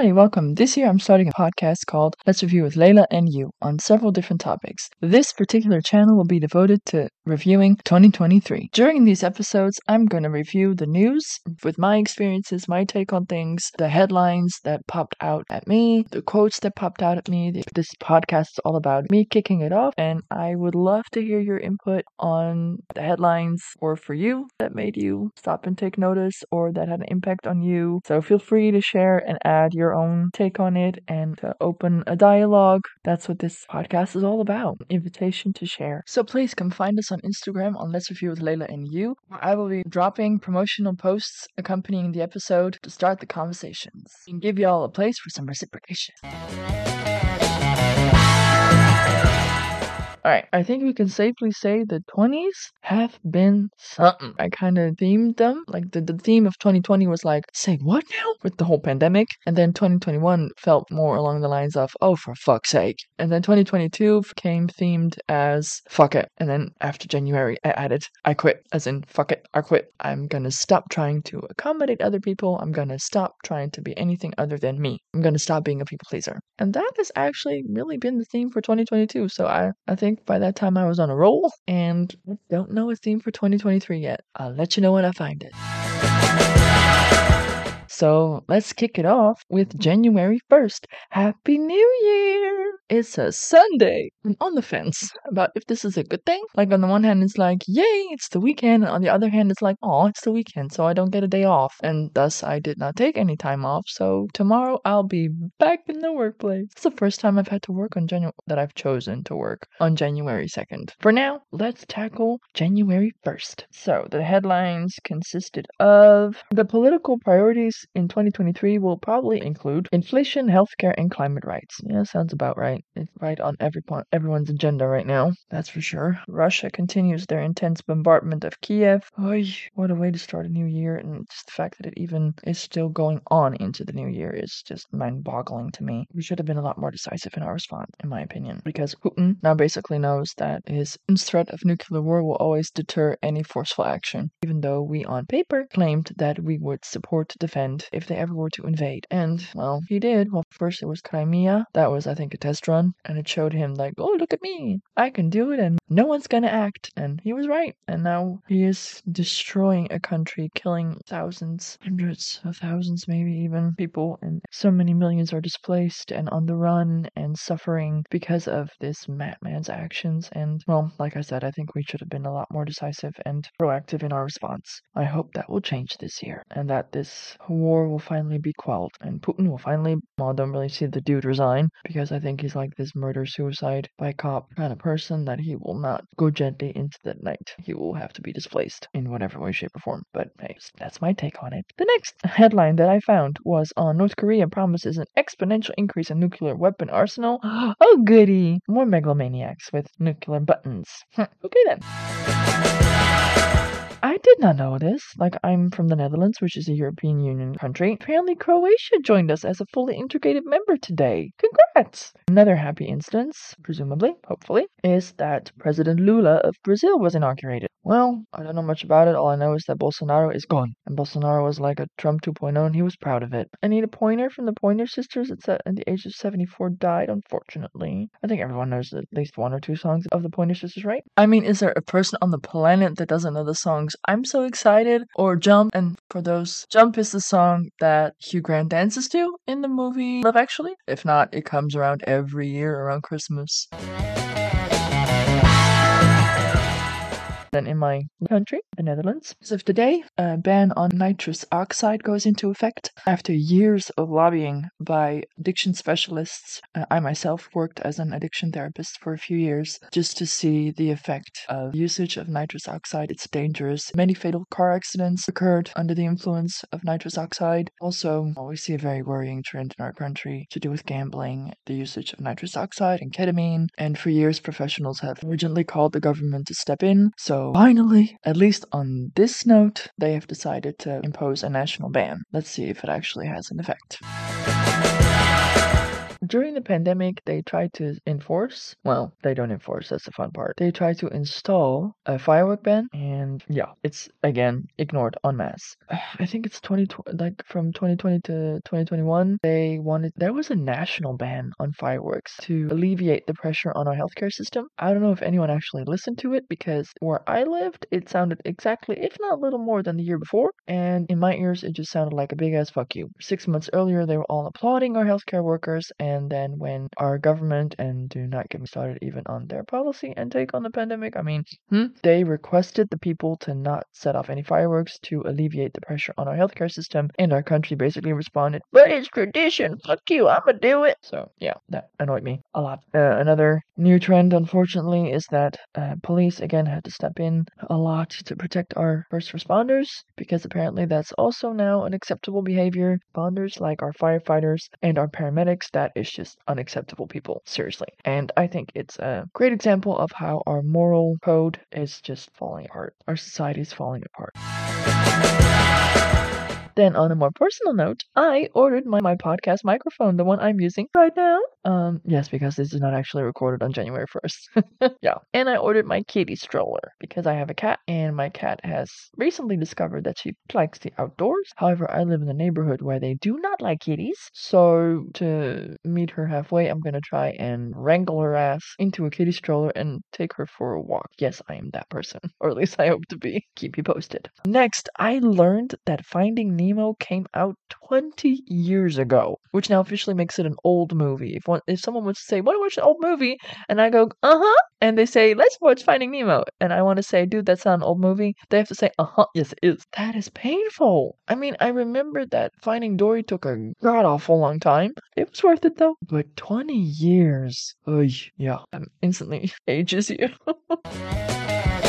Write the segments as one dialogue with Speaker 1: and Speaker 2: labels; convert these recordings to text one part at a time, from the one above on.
Speaker 1: Hi, welcome. This year I'm starting a podcast called Let's Review with Layla and You on several different topics. This particular channel will be devoted to reviewing 2023. During these episodes, I'm going to review the news with my experiences, my take on things, the headlines that popped out at me, the quotes that popped out at me. This podcast is all about me kicking it off, and I would love to hear your input on the headlines or for you that made you stop and take notice or that had an impact on you. So feel free to share and add your own take on it and to open a dialogue. That's what this podcast is all about. Invitation to share. So please come find us on Instagram on Let's Review with Layla and You. I will be dropping promotional posts accompanying the episode to start the conversations and give y'all a place for some reciprocation. All right, I think we can safely say the 20s have been something. I kind of themed them. Like the, the theme of 2020 was like, say what now? With the whole pandemic. And then 2021 felt more along the lines of, oh, for fuck's sake. And then 2022 came themed as, fuck it. And then after January, I added, I quit. As in, fuck it, I quit. I'm gonna stop trying to accommodate other people. I'm gonna stop trying to be anything other than me. I'm gonna stop being a people pleaser. And that has actually really been the theme for 2022. So I, I think think by that time I was on a roll and don't know a theme for 2023 yet. I'll let you know when I find it. So let's kick it off with January 1st. Happy New Year! It's a Sunday. I'm on the fence about if this is a good thing. Like, on the one hand, it's like, yay, it's the weekend. And on the other hand, it's like, oh, it's the weekend, so I don't get a day off. And thus, I did not take any time off. So tomorrow, I'll be back in the workplace. It's the first time I've had to work on January that I've chosen to work on January 2nd. For now, let's tackle January 1st. So the headlines consisted of the political priorities in 2023 will probably include inflation, healthcare, and climate rights. Yeah, sounds about right. It's right on every point, everyone's agenda right now. That's for sure. Russia continues their intense bombardment of Kiev. Oy, what a way to start a new year, and just the fact that it even is still going on into the new year is just mind-boggling to me. We should have been a lot more decisive in our response, in my opinion, because Putin now basically knows that his threat of nuclear war will always deter any forceful action, even though we on paper claimed that we would support defend if they ever were to invade. And well, he did. Well, first it was Crimea. That was, I think, a test run, and it showed him like, oh, look at me, I can do it, and no one's gonna act. And he was right. And now he is destroying a country, killing thousands, hundreds of thousands, maybe even people, and so many millions are displaced and on the run and suffering because of this madman's actions. And well, like I said, I think we should have been a lot more decisive and proactive in our response. I hope that will change this year and that this war will finally be quelled and Putin will finally, well, I don't really see the dude resign because I think he's like this murder suicide by cop kind of person that he will not go gently into the night. He will have to be displaced in whatever way, shape, or form. But hey, that's my take on it. The next headline that I found was on North Korea promises an exponential increase in nuclear weapon arsenal. oh goody! More megalomaniacs with nuclear buttons. okay then. Did not know this. Like, I'm from the Netherlands, which is a European Union country. Apparently, Croatia joined us as a fully integrated member today. Congrats! Another happy instance, presumably, hopefully, is that President Lula of Brazil was inaugurated. Well, I don't know much about it. All I know is that Bolsonaro is gone. And Bolsonaro was like a Trump 2.0 and he was proud of it. Anita Pointer from the Pointer Sisters at, at the age of 74 died, unfortunately. I think everyone knows at least one or two songs of the Pointer Sisters, right? I mean, is there a person on the planet that doesn't know the songs I'm So Excited or Jump? And for those, Jump is the song that Hugh Grant dances to in the movie Love Actually. If not, it comes around every year around Christmas. Than in my country, the Netherlands. As of today, a ban on nitrous oxide goes into effect after years of lobbying by addiction specialists. Uh, I myself worked as an addiction therapist for a few years just to see the effect of usage of nitrous oxide. It's dangerous. Many fatal car accidents occurred under the influence of nitrous oxide. Also, we see a very worrying trend in our country to do with gambling, the usage of nitrous oxide and ketamine. And for years, professionals have urgently called the government to step in. So finally, at least on this note, they have decided to impose a national ban. Let's see if it actually has an effect. During the pandemic, they tried to enforce, well, they don't enforce, that's the fun part. They tried to install a firework ban, and yeah, it's again ignored en masse. I think it's 20, like from 2020 to 2021, they wanted, there was a national ban on fireworks to alleviate the pressure on our healthcare system. I don't know if anyone actually listened to it because where I lived, it sounded exactly, if not a little more than the year before, and in my ears, it just sounded like a big ass fuck you. Six months earlier, they were all applauding our healthcare workers, and then when our government, and do not get me started even on their policy and take on the pandemic, I mean, hmm, they requested the people to not set off any fireworks to alleviate the pressure on our healthcare system, and our country basically responded, but it's tradition, fuck you, I'ma do it. So, yeah, that annoyed me a lot. Uh, another new trend, unfortunately, is that uh, police again had to step in a lot to protect our first responders because apparently that's also now an acceptable behavior. Responders like our firefighters and our paramedics, that is just unacceptable people, seriously. And I think it's a great example of how our moral code is just falling apart. Our society is falling apart. Then, on a more personal note, I ordered my, my podcast microphone, the one I'm using right now. Um, yes, because this is not actually recorded on January 1st. yeah. And I ordered my kitty stroller because I have a cat and my cat has recently discovered that she likes the outdoors. However, I live in a neighborhood where they do not like kitties. So, to meet her halfway, I'm going to try and wrangle her ass into a kitty stroller and take her for a walk. Yes, I am that person, or at least I hope to be. Keep you posted. Next, I learned that Finding Nemo came out 20 years ago, which now officially makes it an old movie. If one, if someone say, "Want to watch an old movie?" and I go, "Uh huh," and they say, "Let's watch Finding Nemo," and I want to say, "Dude, that's not an old movie," they have to say, "Uh huh, yes, it is." That is painful. I mean, I remember that Finding Dory took a god awful long time. It was worth it though, but 20 years, Oy, yeah, um, instantly ages you.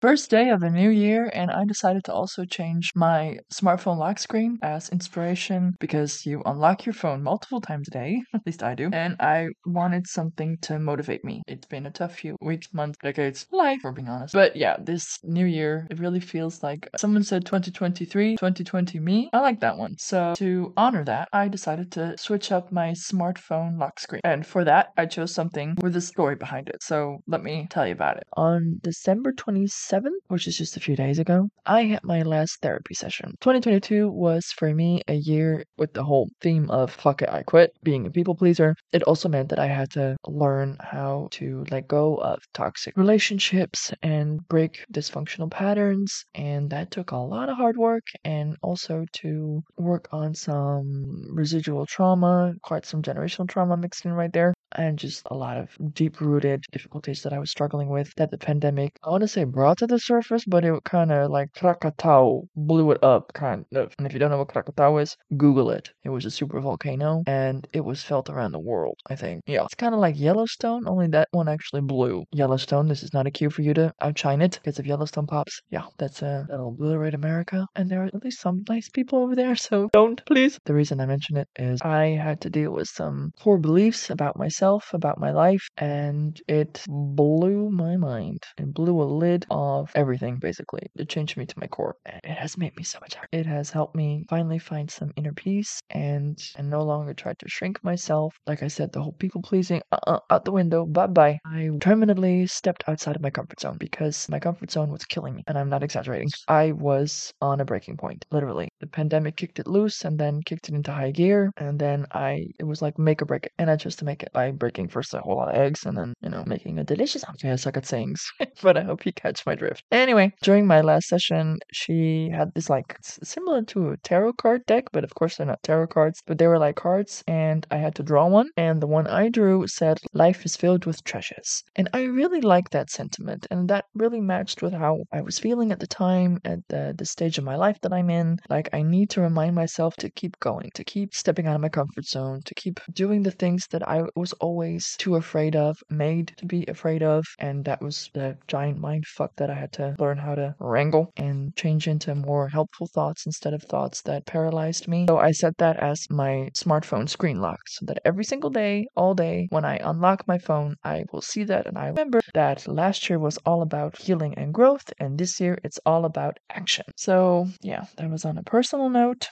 Speaker 1: First day of a new year, and I decided to also change my smartphone lock screen as inspiration because you unlock your phone multiple times a day, at least I do, and I wanted something to motivate me. It's been a tough few weeks, months, decades, life, for being honest. But yeah, this new year, it really feels like someone said 2023, 2020 me. I like that one. So to honor that, I decided to switch up my smartphone lock screen. And for that, I chose something with a story behind it. So let me tell you about it. On December 26th, 7th, which is just a few days ago, I had my last therapy session. 2022 was for me a year with the whole theme of fuck it, I quit, being a people pleaser. It also meant that I had to learn how to let go of toxic relationships and break dysfunctional patterns. And that took a lot of hard work and also to work on some residual trauma, quite some generational trauma mixed in right there and just a lot of deep rooted difficulties that I was struggling with that the pandemic, I want to say brought to the surface, but it kind of like Krakatau blew it up, kind of. And if you don't know what Krakatau is, Google it. It was a super volcano and it was felt around the world, I think. Yeah, it's kind of like Yellowstone, only that one actually blew. Yellowstone, this is not a cue for you to outshine it because if Yellowstone pops, yeah, that's a, that'll obliterate America. And there are at least some nice people over there, so don't, please. The reason I mention it is I had to deal with some core beliefs about myself about my life, and it blew my mind. It blew a lid off everything, basically. It changed me to my core. And it has made me so much happier. It has helped me finally find some inner peace and, and no longer try to shrink myself. Like I said, the whole people pleasing, uh-uh, out the window, bye bye. I determinedly stepped outside of my comfort zone because my comfort zone was killing me. And I'm not exaggerating. I was on a breaking point, literally. The pandemic kicked it loose and then kicked it into high gear. And then I, it was like make or break it. And I chose to make it by breaking first a whole lot of eggs and then, you know, making a delicious Okay, I suck at sayings, but I hope you catch my drift. Anyway, during my last session, she had this like similar to a tarot card deck, but of course they're not tarot cards, but they were like cards, and I had to draw one. And the one I drew said, Life is filled with treasures. And I really liked that sentiment, and that really matched with how I was feeling at the time, at the, the stage of my life that I'm in. Like, I need to remind myself to keep going, to keep stepping out of my comfort zone, to keep doing the things that I was always too afraid of, made to be afraid of, and that was the giant mind fuck that I had to learn how to wrangle and change into more helpful thoughts instead of thoughts that paralyzed me. So I set that as my smartphone screen lock so that every single day, all day, when I unlock my phone, I will see that and I remember that last year was all about healing and growth, and this year it's all about action. So, yeah, that was on a personal note.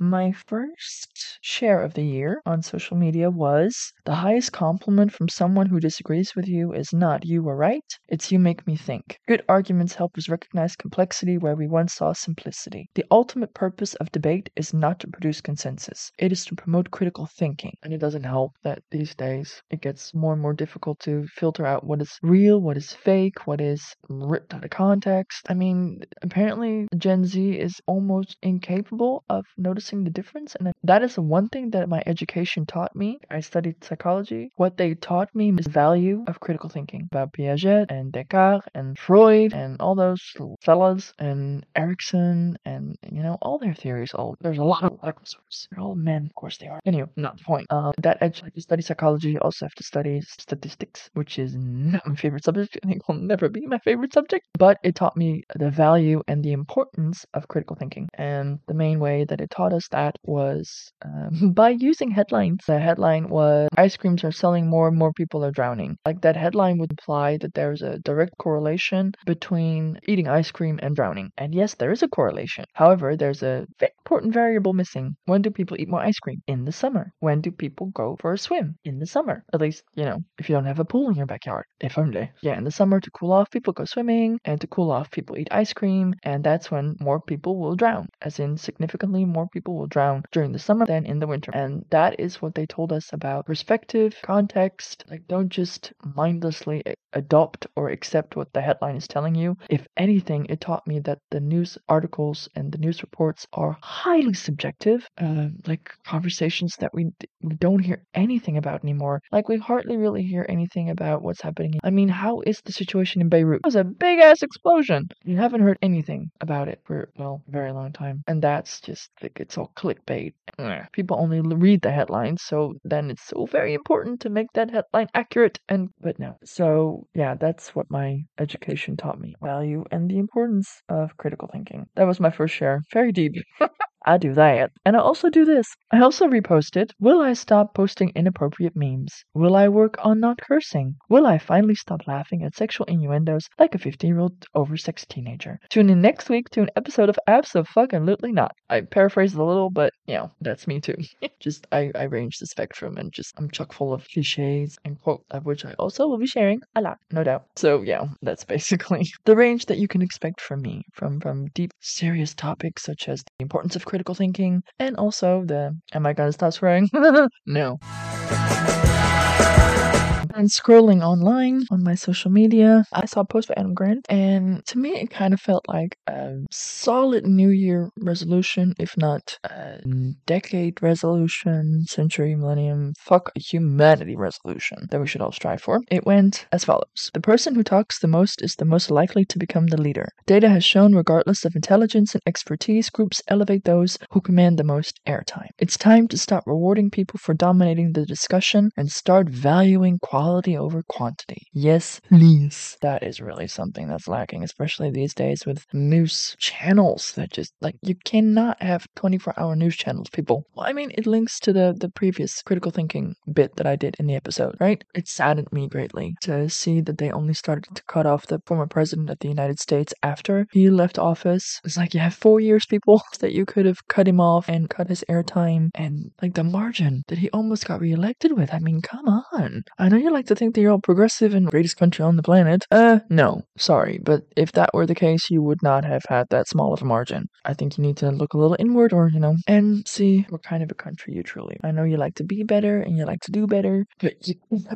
Speaker 1: My first share of the year on social media was the highest compliment from someone who disagrees with you is not you were right, it's you make me think. Good arguments help us recognize complexity where we once saw simplicity. The ultimate purpose of debate is not to produce consensus, it is to promote critical thinking. And it doesn't help that these days it gets more and more difficult to filter out what is real, what is fake, what is ripped out of context. I mean, apparently Gen Z is almost incapable of noticing the difference. And that is one thing that my education taught me. I studied psychology. What they taught me is value of critical thinking about Piaget and Descartes and Freud and all those fellas and Erikson and, you know, all their theories. All There's a lot of philosophers. They're all men. Of course they are. Anyway, not the point. Uh, that edge, like to study psychology, you also have to study statistics, which is not my favorite subject. I think will never be my favorite subject, but it taught me the value and the importance of critical thinking. And the main way that it taught that was um, by using headlines. The headline was ice creams are selling more more people are drowning. Like that headline would imply that there's a direct correlation between eating ice cream and drowning. And yes, there is a correlation. However, there's a very important variable missing. When do people eat more ice cream? In the summer. When do people go for a swim? In the summer. At least, you know, if you don't have a pool in your backyard. If only. Yeah, in the summer to cool off, people go swimming, and to cool off, people eat ice cream, and that's when more people will drown. As in, significantly more people will drown during the summer than in the winter. And that is what they told us about perspective, context. Like, don't just mindlessly adopt or accept what the headline is telling you. If anything, it taught me that the news articles and the news reports are highly subjective, uh, like conversations that we, we don't hear anything about anymore. Like, we hardly really hear anything about what's happening. I mean, how is the situation in Beirut? It was a big ass explosion. You haven't heard anything about it for, well, a very long time. And that's just like, it's all clickbait. People only read the headlines, so then it's so very important to make that headline accurate. And, but no. So, yeah, that's what my education taught me value and the importance of critical thinking. That was my first share. Very deep. I do that. And I also do this. I also reposted. Will I stop posting inappropriate memes? Will I work on not cursing? Will I finally stop laughing at sexual innuendos like a 15 year old oversexed teenager? Tune in next week to an episode of Absolutely Not. I paraphrased a little, but you know, that's me too. just, I, I range the spectrum and just, I'm chock full of cliches and quote, of which I also will be sharing a lot, no doubt. So yeah, that's basically the range that you can expect from me, from, from deep, serious topics such as the importance of critical thinking, and also the am I gonna stop swearing? no. And scrolling online on my social media, I saw a post by Adam Grant, and to me, it kind of felt like a solid New Year resolution, if not a decade resolution, century, millennium, fuck humanity resolution that we should all strive for. It went as follows The person who talks the most is the most likely to become the leader. Data has shown, regardless of intelligence and expertise, groups elevate those who command the most airtime. It's time to stop rewarding people for dominating the discussion and start valuing quality over quantity. Yes, please. That is really something that's lacking, especially these days with news channels that just like you cannot have 24 hour news channels, people. Well, I mean, it links to the, the previous critical thinking bit that I did in the episode, right? It saddened me greatly to see that they only started to cut off the former president of the United States after he left office. It's like you have four years, people, that you could have cut him off and cut his airtime and like the margin that he almost got reelected with. I mean, come on. I know you like to think that you're all progressive and greatest country on the planet. Uh, no, sorry, but if that were the case, you would not have had that small of a margin. I think you need to look a little inward or, you know, and see what kind of a country you truly. I know you like to be better and you like to do better, but you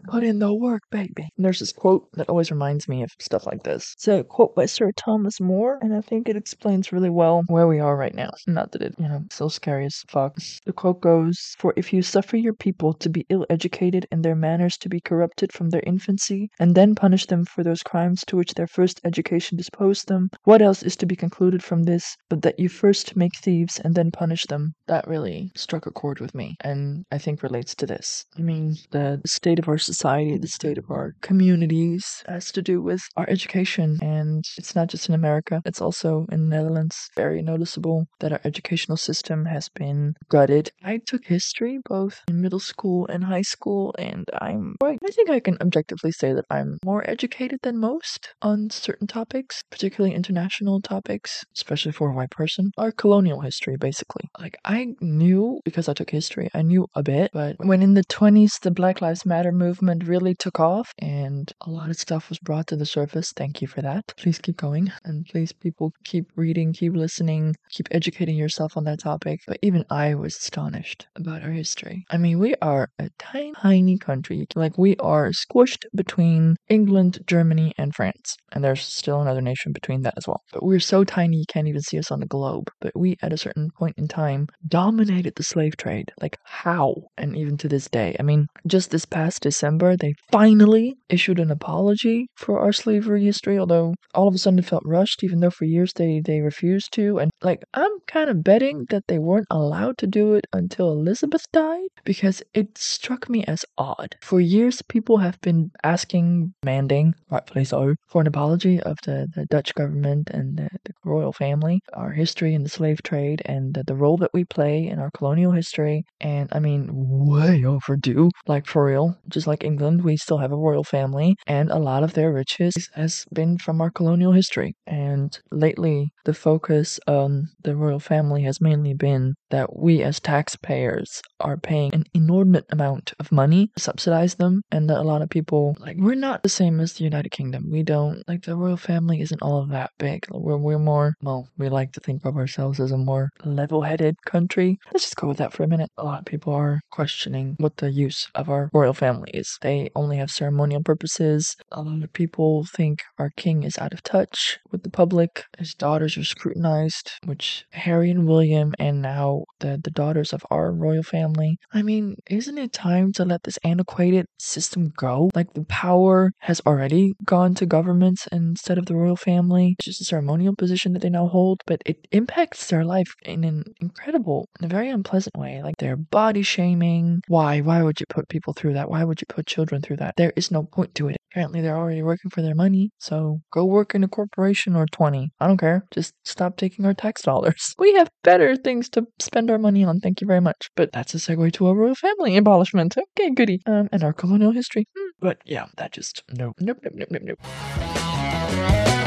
Speaker 1: put in the work, baby. And there's this quote that always reminds me of stuff like this. It's a quote by Sir Thomas More, and I think it explains really well where we are right now. Not that it, you know, so scary as fuck. The quote goes, For if you suffer your people to be ill educated and their manners to be corrupted, corrupted from their infancy, and then punish them for those crimes to which their first education disposed them, what else is to be concluded from this but that you first make thieves and then punish them? That really struck a chord with me, and I think relates to this. I mean, the state of our society, the state of our communities has to do with our education, and it's not just in America, it's also in the Netherlands. Very noticeable that our educational system has been gutted. I took history both in middle school and high school, and I'm quite think I can objectively say that I'm more educated than most on certain topics, particularly international topics, especially for a white person. Our colonial history, basically. Like, I knew, because I took history, I knew a bit, but when in the 20s the Black Lives Matter movement really took off and a lot of stuff was brought to the surface, thank you for that. Please keep going, and please, people, keep reading, keep listening, keep educating yourself on that topic. But even I was astonished about our history. I mean, we are a tiny, tiny country. Like, we are squished between England, Germany, and France. And there's still another nation between that as well. But we're so tiny you can't even see us on the globe. But we, at a certain point in time, dominated the slave trade. Like, how? And even to this day. I mean, just this past December, they finally issued an apology for our slavery history, although all of a sudden it felt rushed, even though for years they, they refused to. And, like, I'm kind of betting that they weren't allowed to do it until Elizabeth died because it struck me as odd. For years, people have been asking, demanding, rightfully so, for an apology of the, the Dutch government and the, the royal family, our history in the slave trade, and the, the role that we play in our colonial history. And I mean, way overdue. Like, for real, just like England, we still have a royal family, and a lot of their riches has been from our colonial history. And lately, the focus on the royal family has mainly been that we as taxpayers are paying an inordinate amount of money to subsidize them and that a lot of people like we're not the same as the United Kingdom. We don't like the royal family isn't all that big. We're we're more well, we like to think of ourselves as a more level-headed country. Let's just go with that for a minute. A lot of people are questioning what the use of our royal family is. They only have ceremonial purposes. A lot of people think our king is out of touch with the public. His daughters are scrutinized, which Harry and William and now the, the daughters of our royal family. I mean, isn't it time to let this antiquated system go? Like the power has already gone to governments instead of the royal family. It's just a ceremonial position that they now hold, but it impacts their life in an incredible, in a very unpleasant way. Like they're body shaming. Why? Why would you put people through that? Why would you put children through that? There is no point to it. Apparently, they're already working for their money, so go work in a corporation or 20. I don't care. Just stop taking our tax dollars. We have better things to spend our money on. Thank you very much. But that's a segue to our royal family abolishment. Okay, goody. Um, and our colonial history. Hmm. But yeah, that just nope, nope, nope, nope, nope, nope.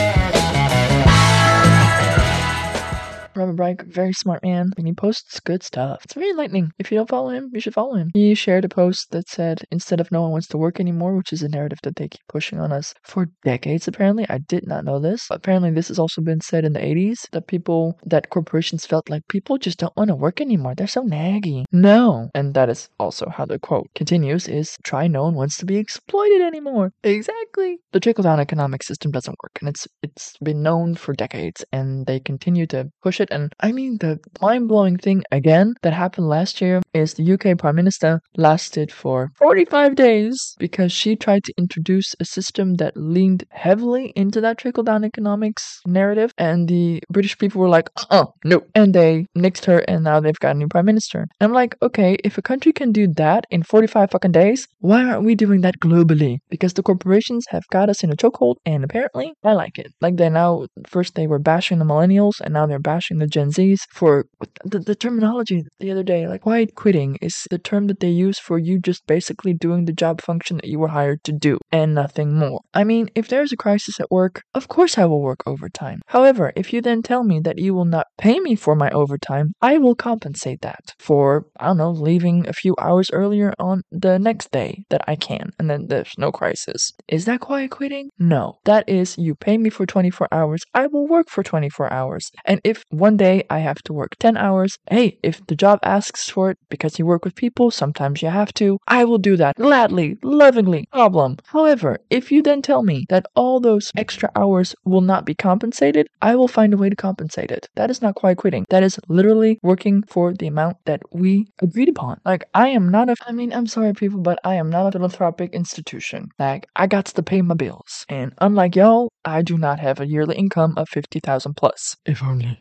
Speaker 1: Robert Reich, very smart man, and he posts good stuff. It's very enlightening. If you don't follow him, you should follow him. He shared a post that said, instead of no one wants to work anymore, which is a narrative that they keep pushing on us for decades, apparently. I did not know this. Apparently, this has also been said in the 80s that people, that corporations felt like people just don't want to work anymore. They're so naggy. No. And that is also how the quote continues is try no one wants to be exploited anymore. Exactly. The trickle down economic system doesn't work and it's it's been known for decades and they continue to push And I mean, the mind blowing thing again that happened last year is the UK Prime Minister lasted for 45 days because she tried to introduce a system that leaned heavily into that trickle down economics narrative. And the British people were like, uh uh no. And they nixed her, and now they've got a new Prime Minister. And I'm like, okay, if a country can do that in 45 fucking days, why aren't we doing that globally? Because the corporations have got us in a chokehold, and apparently I like it. Like they now, first they were bashing the millennials, and now they're bashing the Gen Zs for the, the terminology the other day. Like quiet quitting is the term that they use for you just basically doing the job function that you were hired to do and nothing more. I mean, if there's a crisis at work, of course I will work overtime. However, if you then tell me that you will not pay me for my overtime, I will compensate that for, I don't know, leaving a few hours earlier on the next day that I can, and then there's no crisis. Is that quiet quitting? No. That is, you pay me for 24 hours, I will work for 24 hours. And if one day I have to work 10 hours, hey, if the job asks for it because you work with people, sometimes you have to, I will do that gladly, lovingly, problem. However, if you then tell me that all those extra hours will not be compensated, I will find a way to compensate it. That is not quiet quitting. That is literally working for the amount that we agreed upon. Like, I am not a, I mean, I'm sorry, people, but I am not a philanthropic institution. Like, I got to pay my bills. And unlike y'all, I do not have a yearly income of 50,000 plus. If only.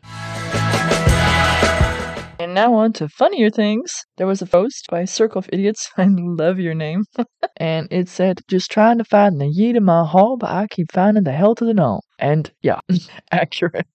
Speaker 1: And now on to funnier things. There was a post by Circle of Idiots. I love your name. and it said, just trying to find the ye to my haul, but I keep finding the hell to the no. And yeah, accurate.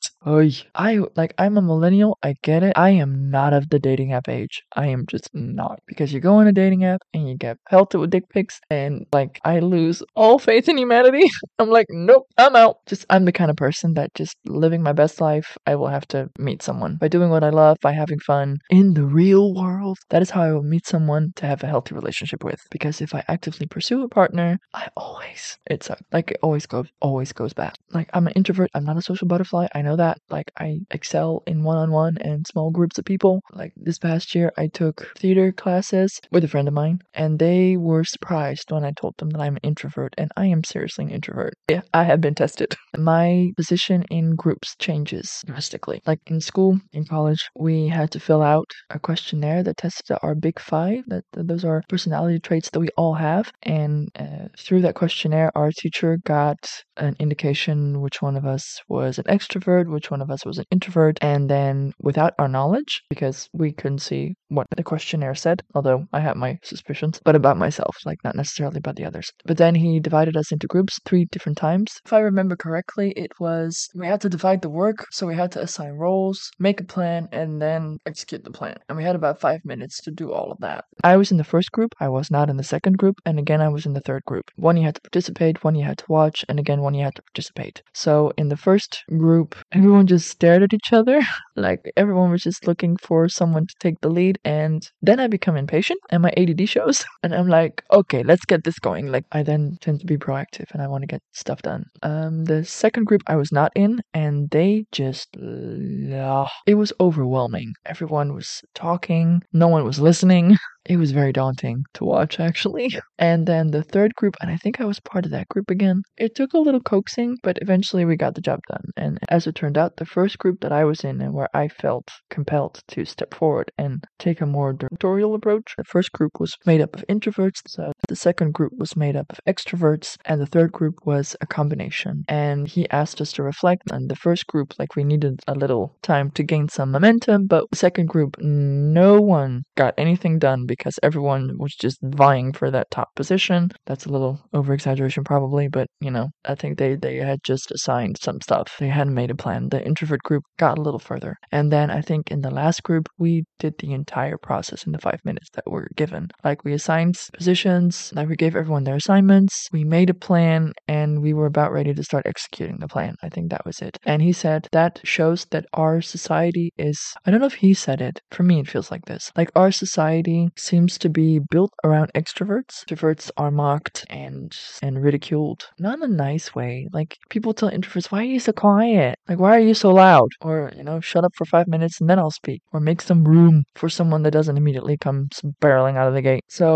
Speaker 1: I like I'm a millennial. I get it. I am not of the dating app age. I am just not because you go on a dating app and you get pelted with dick pics and like I lose all faith in humanity. I'm like, nope, I'm out. Just I'm the kind of person that just living my best life. I will have to meet someone by doing what I love, by having fun in the real world. That is how I will meet someone to have a healthy relationship with. Because if I actively pursue a partner, I always it's a, like it always goes always goes back. Like I'm an introvert. I'm not a social butterfly. I know that. Like I excel in one-on-one and small groups of people. Like this past year, I took theater classes with a friend of mine, and they were surprised when I told them that I'm an introvert, and I am seriously an introvert. Yeah, I have been tested. My position in groups changes drastically. Like in school, in college, we had to fill out a questionnaire that tested our big five. That, that those are personality traits that we all have, and uh, through that questionnaire, our teacher got an indication which one of us was an extrovert, which one of us was an introvert, and then without our knowledge, because we couldn't see what the questionnaire said, although I had my suspicions, but about myself, like not necessarily about the others. But then he divided us into groups three different times. If I remember correctly, it was we had to divide the work, so we had to assign roles, make a plan, and then execute the plan. And we had about five minutes to do all of that. I was in the first group, I was not in the second group, and again I was in the third group. One you had to participate, one you had to watch, and again one you had to participate. So in the first group, everyone just stared at each other, like everyone was just looking for someone to take the lead and then I become impatient and my ADD shows. And I'm like, okay, let's get this going. Like, I then tend to be proactive and I want to get stuff done. Um, the second group I was not in, and they just, it was overwhelming. Everyone was talking, no one was listening. It was very daunting to watch, actually. And then the third group, and I think I was part of that group again. It took a little coaxing, but eventually we got the job done. And as it turned out, the first group that I was in and where I felt compelled to step forward and take a more directorial approach, the first group was made up of introverts, the second group was made up of extroverts, and the third group was a combination. And he asked us to reflect on the first group, like we needed a little time to gain some momentum, but second group, no one got anything done because everyone was just vying for that top position. That's a little over exaggeration, probably, but you know, I think they, they had just assigned some stuff. They hadn't made a plan. The introvert group got a little further. And then I think in the last group, we did the entire process in the five minutes that were given. Like we assigned positions, like we gave everyone their assignments, we made a plan, and we were about ready to start executing the plan. I think that was it. And he said that shows that our society is, I don't know if he said it, for me it feels like this. Like our society seems to be built around extroverts. Introverts are mocked and and ridiculed, not in a nice way. Like people tell introverts, "Why are you so quiet? Like why are you so loud?" Or you know, "Shut up for five minutes and then I'll speak." Or make some room for someone that doesn't immediately come barreling out of the gate. So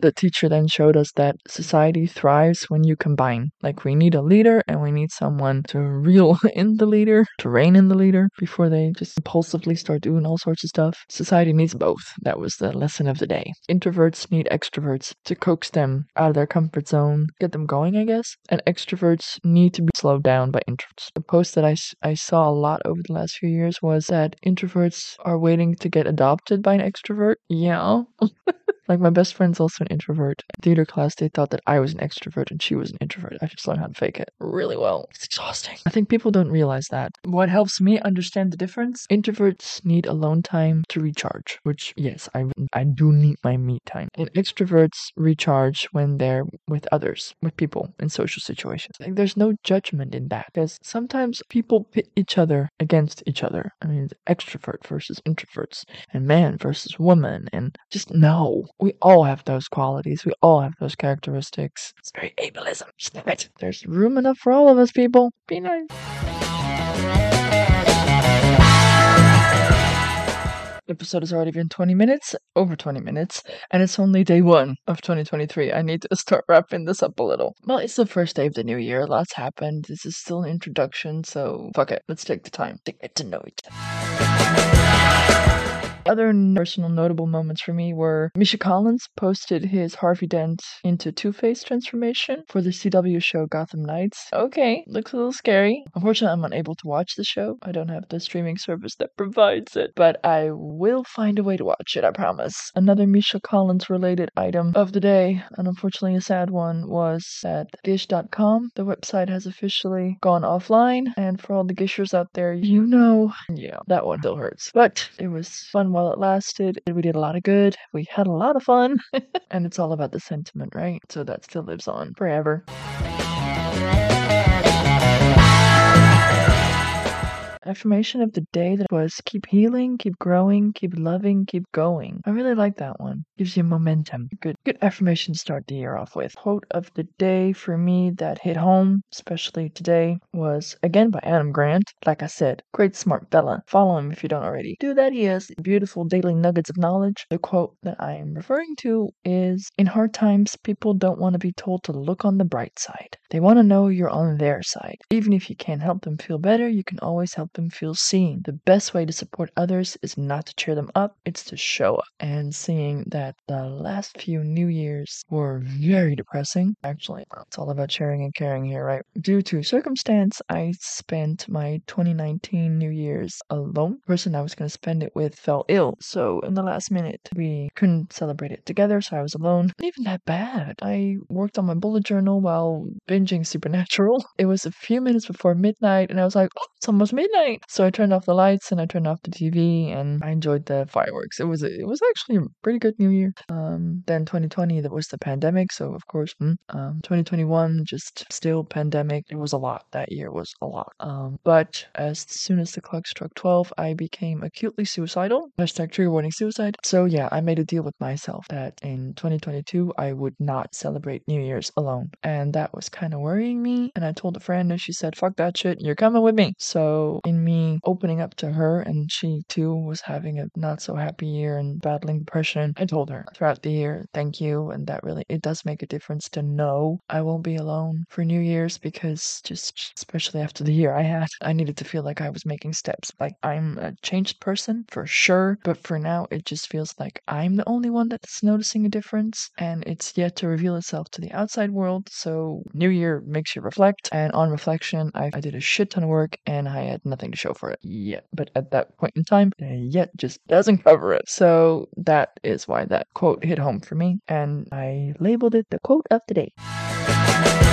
Speaker 1: the teacher then showed us that society thrives when you combine. Like we need a leader and we need someone to reel in the leader, to rein in the leader before they just impulsively start doing all sorts of stuff. Society needs both. That was the lesson of the day. Introverts need extroverts to coax them out of their comfort zone, get them going, I guess. And extroverts need to be slowed down by introverts. The post that I, I saw a lot over the last few years was that introverts are waiting to get adopted by an extrovert. Yeah. Like my best friend's also an introvert. In theater class, they thought that I was an extrovert and she was an introvert. I just learned how to fake it really well. It's exhausting. I think people don't realize that. What helps me understand the difference? Introverts need alone time to recharge, which yes, I I do need my me time. And extroverts recharge when they're with others, with people in social situations. Like there's no judgment in that because sometimes people pit each other against each other. I mean, extrovert versus introverts, and man versus woman, and just no we all have those qualities. We all have those characteristics. It's very ableism. Stop it. There's room enough for all of us, people. Be nice. Episode has already been 20 minutes, over 20 minutes, and it's only day one of 2023. I need to start wrapping this up a little. Well, it's the first day of the new year. Lots happened. This is still an introduction, so fuck it. Let's take the time to get to know each other. Other personal notable moments for me were Misha Collins posted his Harvey Dent into Two Face transformation for the CW show Gotham Knights. Okay, looks a little scary. Unfortunately, I'm unable to watch the show. I don't have the streaming service that provides it, but I will find a way to watch it, I promise. Another Misha Collins related item of the day, and unfortunately a sad one, was that Gish.com, the website, has officially gone offline. And for all the Gishers out there, you know, yeah, that one still hurts. But it was fun while it lasted. We did a lot of good. We had a lot of fun. and it's all about the sentiment, right? So that still lives on forever. Affirmation of the day that was keep healing, keep growing, keep loving, keep going. I really like that one. Gives you momentum. Good good affirmation to start the year off with. Quote of the day for me that hit home, especially today, was again by Adam Grant. Like I said, great smart fella. Follow him if you don't already. Do that he has beautiful daily nuggets of knowledge. The quote that I am referring to is in hard times people don't want to be told to look on the bright side. They want to know you're on their side. Even if you can't help them feel better, you can always help them feel seen. The best way to support others is not to cheer them up, it's to show up. And seeing that the last few New Years were very depressing, actually, it's all about sharing and caring here, right? Due to circumstance, I spent my 2019 New Year's alone. The person I was going to spend it with fell ill, so in the last minute, we couldn't celebrate it together, so I was alone. Not even that bad. I worked on my bullet journal while binging Supernatural. It was a few minutes before midnight, and I was like, oh, it's almost midnight So I turned off the lights and I turned off the TV and I enjoyed the fireworks. It was it was actually a pretty good New Year. Um, then 2020 that was the pandemic, so of course, mm, um, 2021 just still pandemic. It was a lot. That year was a lot. Um, but as soon as the clock struck 12, I became acutely suicidal. Hashtag trigger warning suicide. So yeah, I made a deal with myself that in 2022 I would not celebrate New Year's alone, and that was kind of worrying me. And I told a friend, and she said, "Fuck that shit, you're coming with me." So in me opening up to her, and she too was having a not so happy year and battling depression. I told her throughout the year, thank you, and that really it does make a difference to know I won't be alone for New Year's because just especially after the year I had, I needed to feel like I was making steps. Like I'm a changed person for sure, but for now it just feels like I'm the only one that's noticing a difference, and it's yet to reveal itself to the outside world. So New Year makes you reflect, and on reflection, I, I did a shit ton of work, and I had nothing nothing to show for it yet. But at that point in time, eh, yet just doesn't cover it. So that is why that quote hit home for me. And I labeled it the quote of the day.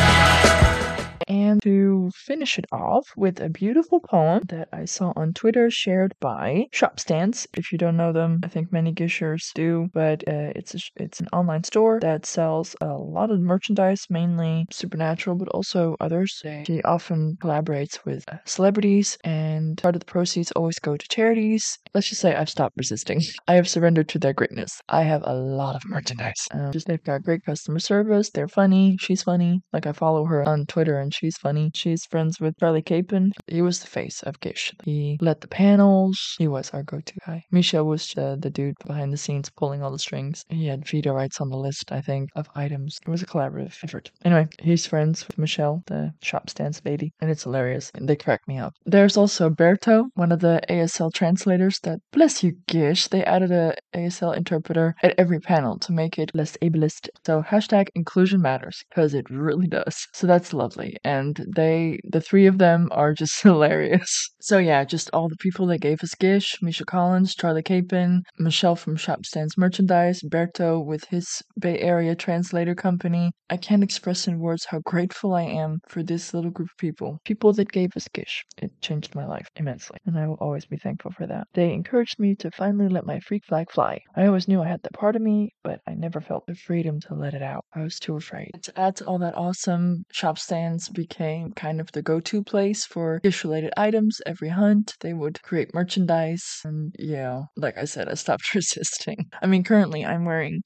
Speaker 1: And to finish it off with a beautiful poem that I saw on Twitter shared by Shopstance. If you don't know them, I think many Gishers do, but uh, it's a, it's an online store that sells a lot of merchandise, mainly supernatural, but also others. She often collaborates with uh, celebrities, and part of the proceeds always go to charities. Let's just say I've stopped resisting. I have surrendered to their greatness. I have a lot of merchandise. Um, just they've got great customer service. They're funny. She's funny. Like I follow her on Twitter and she's funny. She's friends with Charlie Capen. He was the face of Gish. He led the panels. He was our go-to guy. Misha was uh, the dude behind the scenes pulling all the strings. He had veto rights on the list, I think, of items. It was a collaborative effort. Anyway, he's friends with Michelle, the Shopstance lady, and it's hilarious. They crack me up. There's also Berto, one of the ASL translators that, bless you, Gish, they added a ASL interpreter at every panel to make it less ableist. So hashtag inclusion matters, because it really does. So that's lovely and they the three of them are just hilarious. So yeah, just all the people that gave us Gish, Misha Collins, Charlie Capen, Michelle from Shopstance Merchandise, Berto with his Bay Area translator company. I can't express in words how grateful I am for this little group of people. People that gave us Gish. It changed my life immensely, and I will always be thankful for that. They encouraged me to finally let my freak flag fly. I always knew I had that part of me, but I never felt the freedom to let it out. I was too afraid. To add to all that awesome Shopstance became kind of the go-to place for gish-related items. Every hunt, they would create merchandise, and yeah, like I said, I stopped resisting. I mean, currently I'm wearing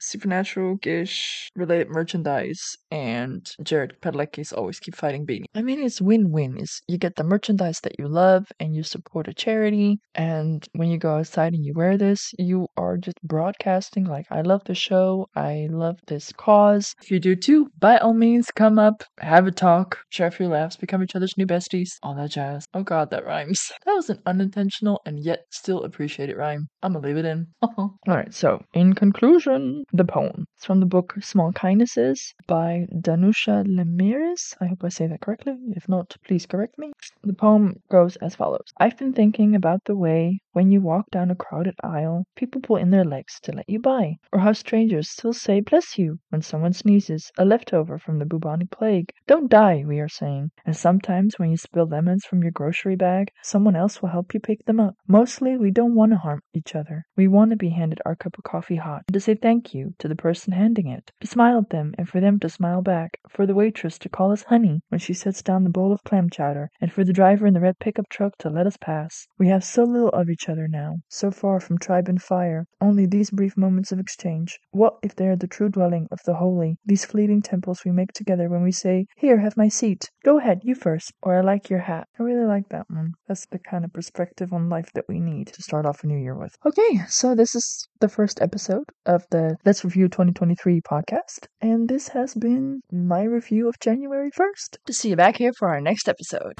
Speaker 1: Supernatural Gish-related merchandise and Jared Padalecki's Always Keep Fighting beanie. I mean, it's win-win. Is you get the merchandise that you love, and you support a charity, and when you go outside and you wear this, you are just broadcasting like I love the show, I love this cause. If you do too, by all means, come up, have a talk talk, share a few laughs, become each other's new besties, all that jazz. Oh god, that rhymes. That was an unintentional and yet still appreciated rhyme. I'm gonna leave it in. Alright, so in conclusion, the poem. It's from the book Small Kindnesses by Danusha Laméris. I hope I say that correctly. If not, please correct me. The poem goes as follows I've been thinking about the way when you walk down a crowded aisle, people pull in their legs to let you by, or how strangers still say bless you when someone sneezes, a leftover from the bubonic plague. Don't die, we are saying. And sometimes when you spill lemons from your grocery bag, someone else will help you pick them up. Mostly, we don't want to harm each other. We want to be handed our cup of coffee hot, and to say thank you to the person handing it, to smile at them and for them to smile back, for the waitress to call us honey when she sets down the bowl of clam chowder, and for the driver in the red pickup truck to let us pass. We have so little of each other now, so far from tribe and fire, only these brief moments of exchange. What if they are the true dwelling of the holy, these fleeting temples we make together when we say, Here, have my seat. Go ahead, you first. Or I like your hat. I really like that one. That's the kind of perspective on life that we need to start off a new year with. Okay, so this is the first episode of the Let's Review 2023 podcast, and this has been my review of January 1st. To see you back here for our next episode.